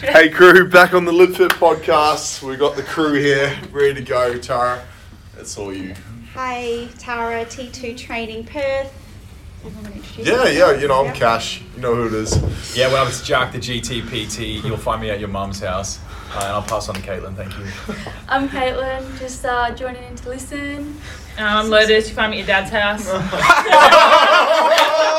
Hey crew, back on the LiveFit podcast. We've got the crew here, ready to go. Tara, it's all you. Hi, Tara, T2 Training Perth. Everyone wanna introduce Yeah, yeah, you know I'm Yeah. Cash. You know who it is. Yeah, well, it's Jack, the GTPT. You'll find me at your mum's house. Uh, and I'll pass on to Caitlin, thank you. I'm Caitlin, just uh, joining in to listen. Um, I'm Lotus. You find me at your dad's house.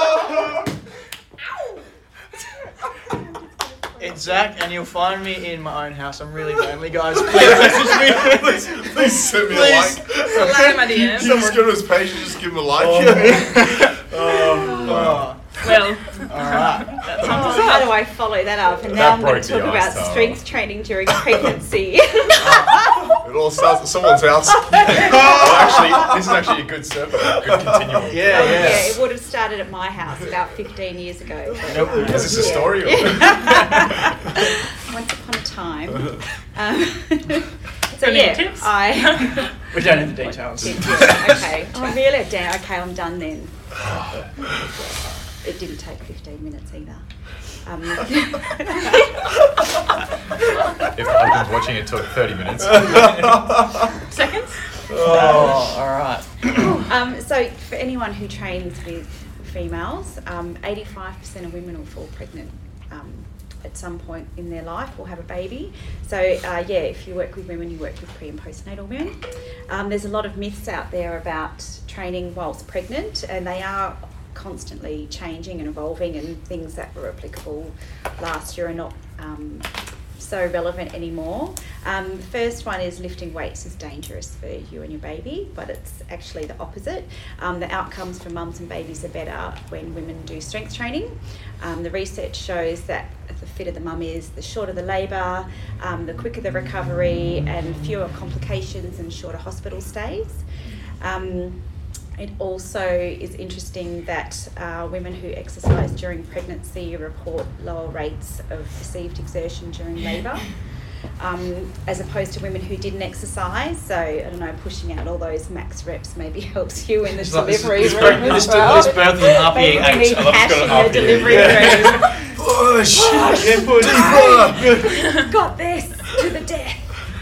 Zach, and you'll find me in my own house. I'm really lonely, guys. Please message me. please, please send me Please. a like. Slide in my You DM. just go to his page and just give him a like. Oh, oh, oh. Well, all right. that Oh, how do I follow that up? And That now I'm going to talk about Tara. strength training during pregnancy. It all starts at someone's house. Well, actually, this is actually a good circle, a good continuum. Yeah, yeah, yeah. it would have started at my house about 15 years ago. Nope. Is this a yeah. story? Or? Once upon a time. Um, so Any yeah, tips? I. We don't need the details. Okay. Oh, really? Damn. Okay, I'm done then. It didn't take 15 minutes either. Um, If I've been watching, it took 30 minutes. seconds. Oh, all right. um, so, for anyone who trains with females, um, 85% of women will fall pregnant um, at some point in their life or have a baby. So, uh, yeah, if you work with women, you work with pre and postnatal women. Um, there's a lot of myths out there about training whilst pregnant, and they are constantly changing and evolving, and things that were applicable last year are not. Um, so relevant anymore. Um, the first one is lifting weights is dangerous for you and your baby, but it's actually the opposite. Um, the outcomes for mums and babies are better when women do strength training. Um, the research shows that the fitter the mum is, the shorter the labour, um, the quicker the recovery, and fewer complications and shorter hospital stays. Um, it also is interesting that uh, women who exercise during pregnancy report lower rates of perceived exertion during labour. Um, as opposed to women who didn't exercise, so I don't know, pushing out all those max reps maybe helps you in the It's like this- delivery this room birth- as this- well. this birth is RPE Maybe eight. need I love cash in the an delivery Yeah. room. Push! Input. Got this to the death.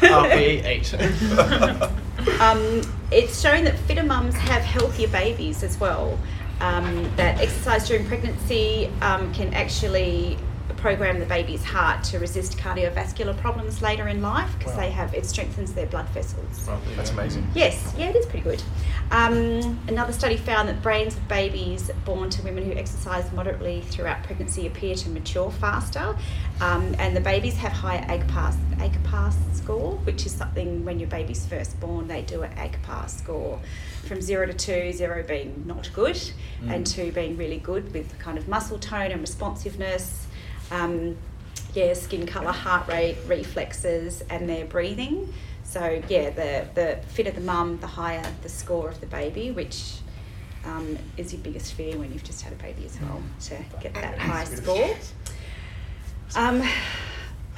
RPE eight. Um, it's shown that fitter mums have healthier babies as well. Um, that exercise during pregnancy um, can actually program the baby's heart to resist cardiovascular problems later in life because Wow. they have it strengthens their blood vessels. That's amazing. Yes, yeah, it is pretty good. Um, another study found that brains of babies born to women who exercise moderately throughout pregnancy appear to mature faster, um, and the babies have higher AGPAS, AGPAS score, which is something when your baby's first born, they do an AGPAS score from zero to two, zero being not good, and two being really good with kind of muscle tone and responsiveness. Um, yeah, skin colour, heart rate, reflexes, and their breathing. So yeah, the the fitter the mum, the higher the score of the baby, which um, is your biggest fear when you've just had a baby as well to get that high score. Um,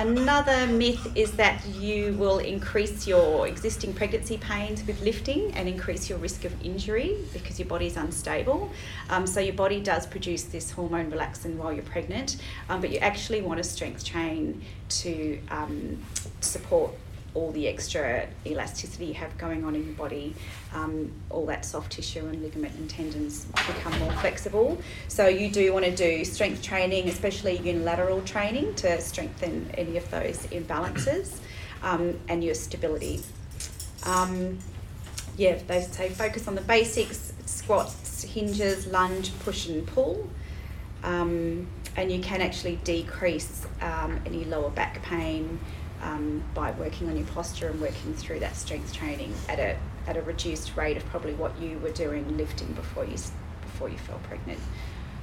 another myth is that you will increase your existing pregnancy pains with lifting and increase your risk of injury because your body is unstable. Um, so your body does produce this hormone relaxin while you're pregnant, um, but you actually want to strength train to um, support all the extra elasticity you have going on in your body, um, all that soft tissue and ligament and tendons become more flexible. So you do want to do strength training, especially unilateral training, to strengthen any of those imbalances um, and your stability. Um, yeah, they say focus on the basics: squats, hinges, lunge, push, and pull. Um, and you can actually decrease um, any lower back pain um, by working on your posture and working through that strength training at a at a reduced rate of probably what you were doing lifting before you before you fell pregnant.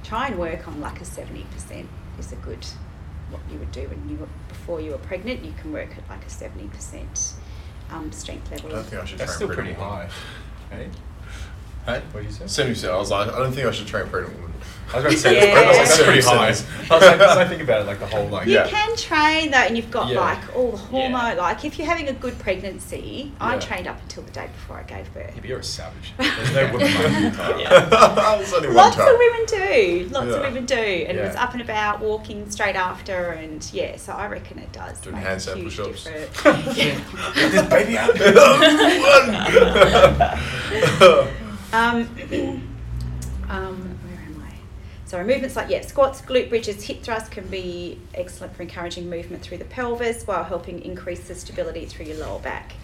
Try and work on like a seventy percent is a good what you would do when you were before you were pregnant. You can work at like a seventy percent um, strength I level. don't think I should That's train still pretty high. Hey? Hey? What did you say? Seventy percent. I was like, I don't think I should train pregnant women. I was about to say Yeah. that's, that's pretty high. I Sense. was like, 'cause I think about it like the whole like You Yeah. can train though, and you've got Yeah. like all the hormone. Yeah. Like if you're having a good pregnancy, I trained up until the day before I gave birth. Yeah, but you're a savage. There's no woman like you, Tara. There's Lots Tara. of women do. Lots Yeah. of women do, and it was up and about, walking straight after, and yeah. So I reckon it does Doing make handstand a huge push-ups. difference. yeah. This baby out. Um, um, So movements like yeah, squats, glute bridges, hip thrust can be excellent for encouraging movement through the pelvis while helping increase the stability through your lower back.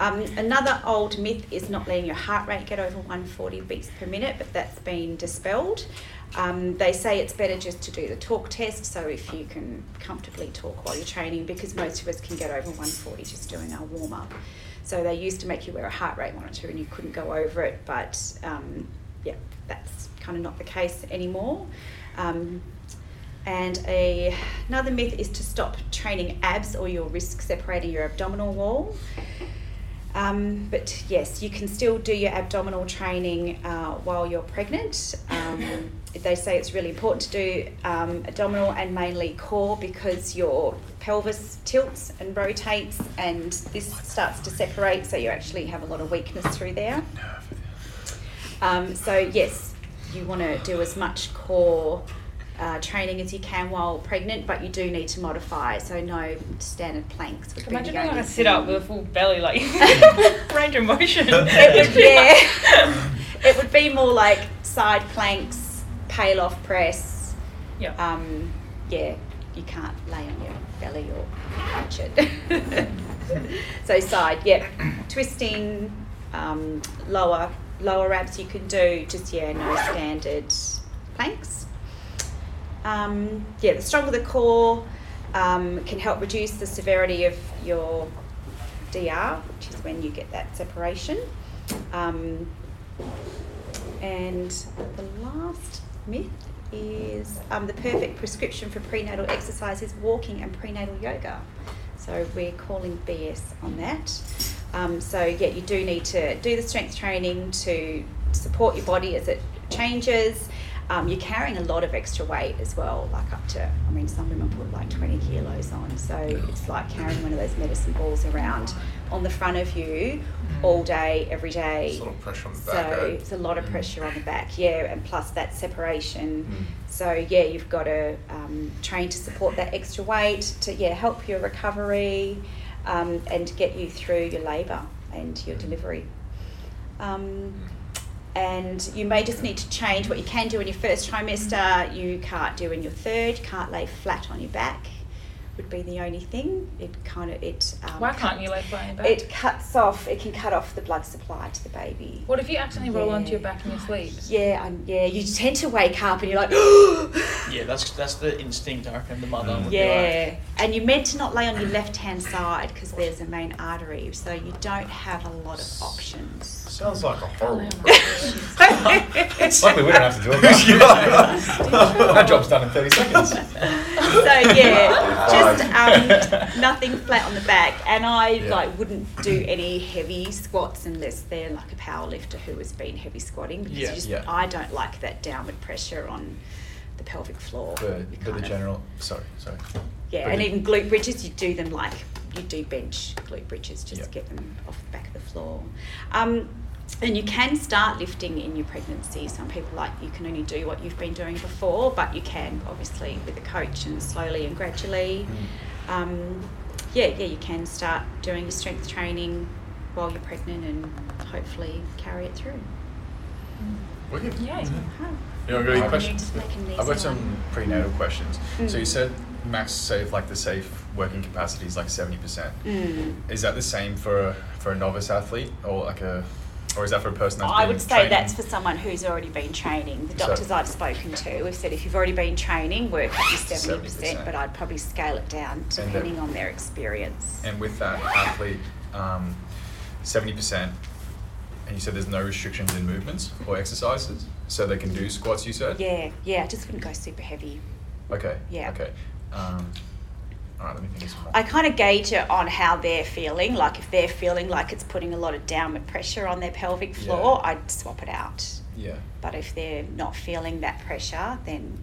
Um, another old myth is not letting your heart rate get over 140 beats per minute, but that's been dispelled. Um, they say it's better just to do the talk test, so if you can comfortably talk while you're training, because most of us can get over 140 just doing our warm up. So they used to make you wear a heart rate monitor and you couldn't go over it, but um, yeah, that's kind of not the case anymore. Um, and a, another myth is to stop training abs or you'll risk separating your abdominal wall. Um, but yes, you can still do your abdominal training uh, while you're pregnant. Um, they say it's really important to do um, abdominal and mainly core because your pelvis tilts and rotates, and this starts to separate, so you actually have a lot of weakness through there. Um, so yes, you want to do as much core uh, training as you can while pregnant, but you do need to modify. So no standard planks. Would Imagine the being on only a sit up with a full belly, like range of motion. It would, yeah. it would be more like side planks, Pallof press. Yeah. Um, yeah, you can't lay on your belly or punch it. so side, yeah, twisting, um, lower lower abs you can do. Just yeah, no standard planks. Um, yeah, the stronger the core um, can help reduce the severity of your DR, which is when you get that separation. Um, and the last myth is um, the perfect prescription for prenatal exercise is walking and prenatal yoga. So we're calling BS on that. Um, so yeah, you do need to do the strength training to support your body as it changes. Um, you're carrying a lot of extra weight as well, like up to, I mean, some women put like 20 kilos on. So it's like carrying one of those medicine balls around on the front of you all day, every day. There's a lot of pressure on the So back. eh? it's a lot of pressure on the back, yeah, and plus that separation. Mm. So yeah, you've got to um, train to support that extra weight to yeah help your recovery um, and get you through your labour and your delivery. Um, and you may just need to change what you can do in your first trimester. You can't do in your third. Can't lay flat on your back. Would be the only thing. It kind of it. Um, Why can't cuts- you lay flat on your back? It cuts off. It can cut off the blood supply to the baby. What if you accidentally roll onto your back in your sleep? Yeah, um, yeah. You tend to wake up and you're like, Yeah, that's that's the instinct I reckon the mother would be yeah. And you're meant to not lay on your left hand side because there's a main artery, so you don't have a lot of options. Sounds like a horrible practice. Luckily, we don't have to do it. Our job's done in 30 seconds. so yeah, just um, nothing flat on the back. And I Yeah. like wouldn't do any heavy squats unless they're like a power lifter who has been heavy squatting because Yeah. you just, Yeah. I don't like that downward pressure on the pelvic floor. For, the kind of- general. Sorry, sorry. Yeah, But and the- even glute bridges, you do them like you do bench glute bridges, just Yeah. get them off the back of the floor. Um, and you can start lifting in your pregnancy. Some people like you can only do what you've been doing before, but you can obviously with a coach and slowly and gradually. Mm. Um, yeah, yeah, you can start doing your strength training while you're pregnant and hopefully carry it through. Wicked. Yay. Huh. You know, any I've- questions? Just make I've easy got one. some prenatal questions. So Mm. you said max safe, like the safe working capacity is like 70%. Mm. Is that the same for for a novice athlete or like a, or is that for a person that's I been would say training? that's for someone who's already been training. The So- doctors I've spoken to have said if you've already been training, work up to 70%, 70%. but I'd probably scale it down depending on their experience. And with that athlete, um, 70%, and you said there's no restrictions in movements or exercises, so they can do squats. You said. Yeah, yeah, I just wouldn't go super heavy. Okay. Yeah. Okay. Um, all right. Let me think of some. I kind of gauge it on how they're feeling. Like if they're feeling like it's putting a lot of downward pressure on their pelvic floor, Yeah. I'd swap it out. Yeah. But if they're not feeling that pressure, then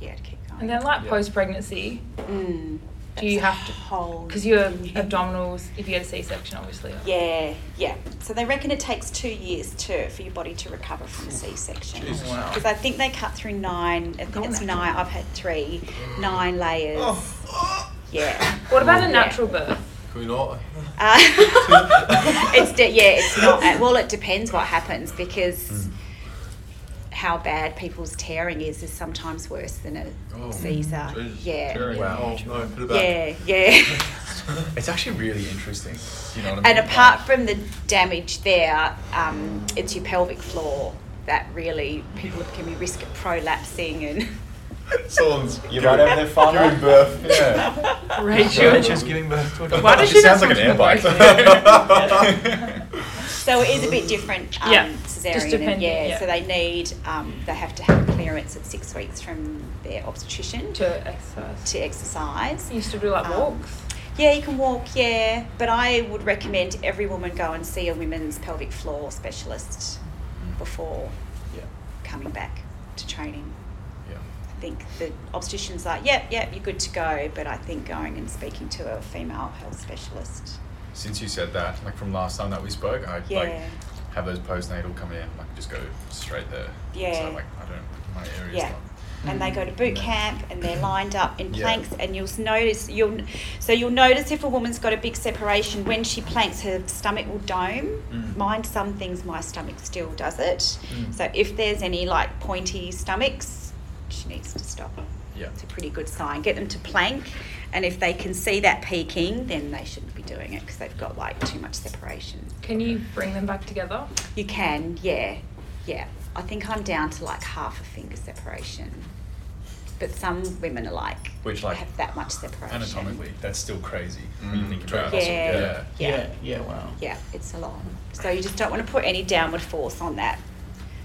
yeah, to keep going. And then like Yeah. post pregnancy, Mm, do you have to hold? because your abdominals, if you had a C-section, obviously. are- Yeah, yeah. So they reckon it takes two years to for your body to recover from a C-section. Jesus. Wow. Because I think they cut through nine. I think it's nine. I've had three, nine layers. Oh. Yeah. What about a Yeah. natural birth? Can we not? Uh, it's de- yeah, it's not. uh, Well, it depends what happens because how bad people's tearing is is sometimes worse than a Oh, Caesar. Jesus. Yeah. Tearing. Wow. Oh, no, put it back. Yeah, yeah. It's actually really interesting. You know what I mean? and apart Like- from the damage there, um, it's your pelvic floor that really people can be risk of prolapsing and. Someone's You right over there, farmer? giving birth. Yeah. Rachel. Just giving birth to a Why does She she sounds like an much air bike. So it is a bit different, um, Yeah, cesarean, just and yeah, yeah. So they need, um, they have to have clearance at six weeks from their obstetrician to, to exercise. exercise. You used to do like Um, walks. Yeah, you can walk, yeah, but I would recommend every woman go and see a women's pelvic floor specialist before Yeah. coming back to training. Yeah. I think the obstetrician's like, yep, yep, you're good to go, but I think going and speaking to a female health specialist. Since you said that, like from last time that we spoke, I like have those postnatal come in, like just go straight there. Yeah. So like I don't, my area's Yeah. not. and they go to boot camp and they're lined up in Yeah. planks and you'll notice you'll so you'll notice if a woman's got a big separation when she planks her stomach will dome Mm. mine some things my stomach still does it Mm. so if there's any like pointy stomachs she needs to stop Yeah. it's a pretty good sign get them to plank and if they can see that peaking then they shouldn't be doing it because they've got like too much separation Can you bring them back together? you can yeah yeah i think i'm down to like half a finger separation but some women are like Which, like, have that much separation. Anatomically, that's still crazy when you Mm, think about yeah. it. Yeah. Yeah. Yeah. Yeah, yeah, wow. Yeah, it's a lot. So you just don't want to put any downward force on that.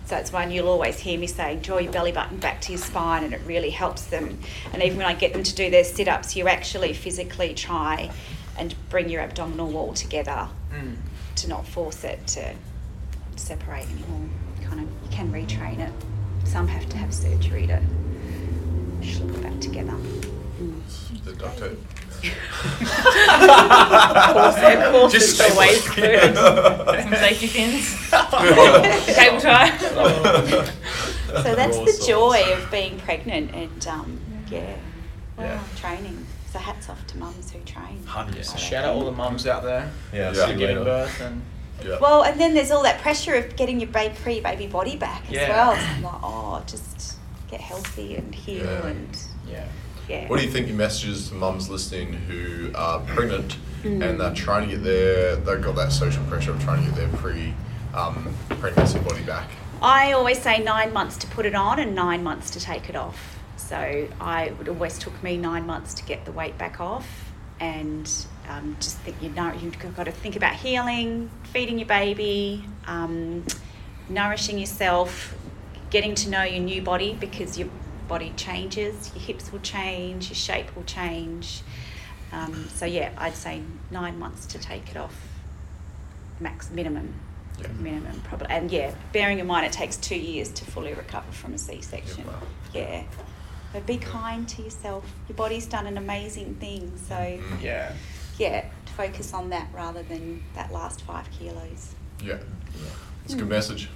So it's one you'll always hear me saying, draw your belly button back to your spine, and it really helps them. And even when I get them to do their sit ups, you actually physically try and bring your abdominal wall together Mm. to not force it to separate anymore. Kind of, you can retrain it. Some have to have surgery to slip it back together. Mm. The duct tape. Of course, of course Just it's always staple Some safety pins. Cable tie. So that's the joy of being pregnant and um, yeah, Yeah. training. So hats off to mums who train. Hundred So percent. shout out all the mums out there Yeah. Yeah. see for you giving later. birth and Yeah. Well, and then there's all that pressure of getting your ba- pre-baby body back as Yeah. well. So I'm like, oh, just get healthy and heal Yeah. and yeah. Yeah. What do you think your message is to mums listening who are pregnant Mm. and they're trying to get their, they've got that social pressure of trying to get their pre um, pregnancy body back? I always say nine months to put it on and nine months to take it off. So I it always took me nine months to get the weight back off, and um, just think you know you've got to think about healing, feeding your baby, um, nourishing yourself, getting to know your new body because your body changes, your hips will change, your shape will change. Um, so yeah, I'd say nine months to take it off, max minimum Yeah. minimum probably and yeah bearing in mind it takes two years to fully recover from a c-section Yeah, wow. yeah but be kind to yourself your body's done an amazing thing so Mm. Yeah. yeah focus on that rather than that last five kilos Yeah. It's a good Mm. message.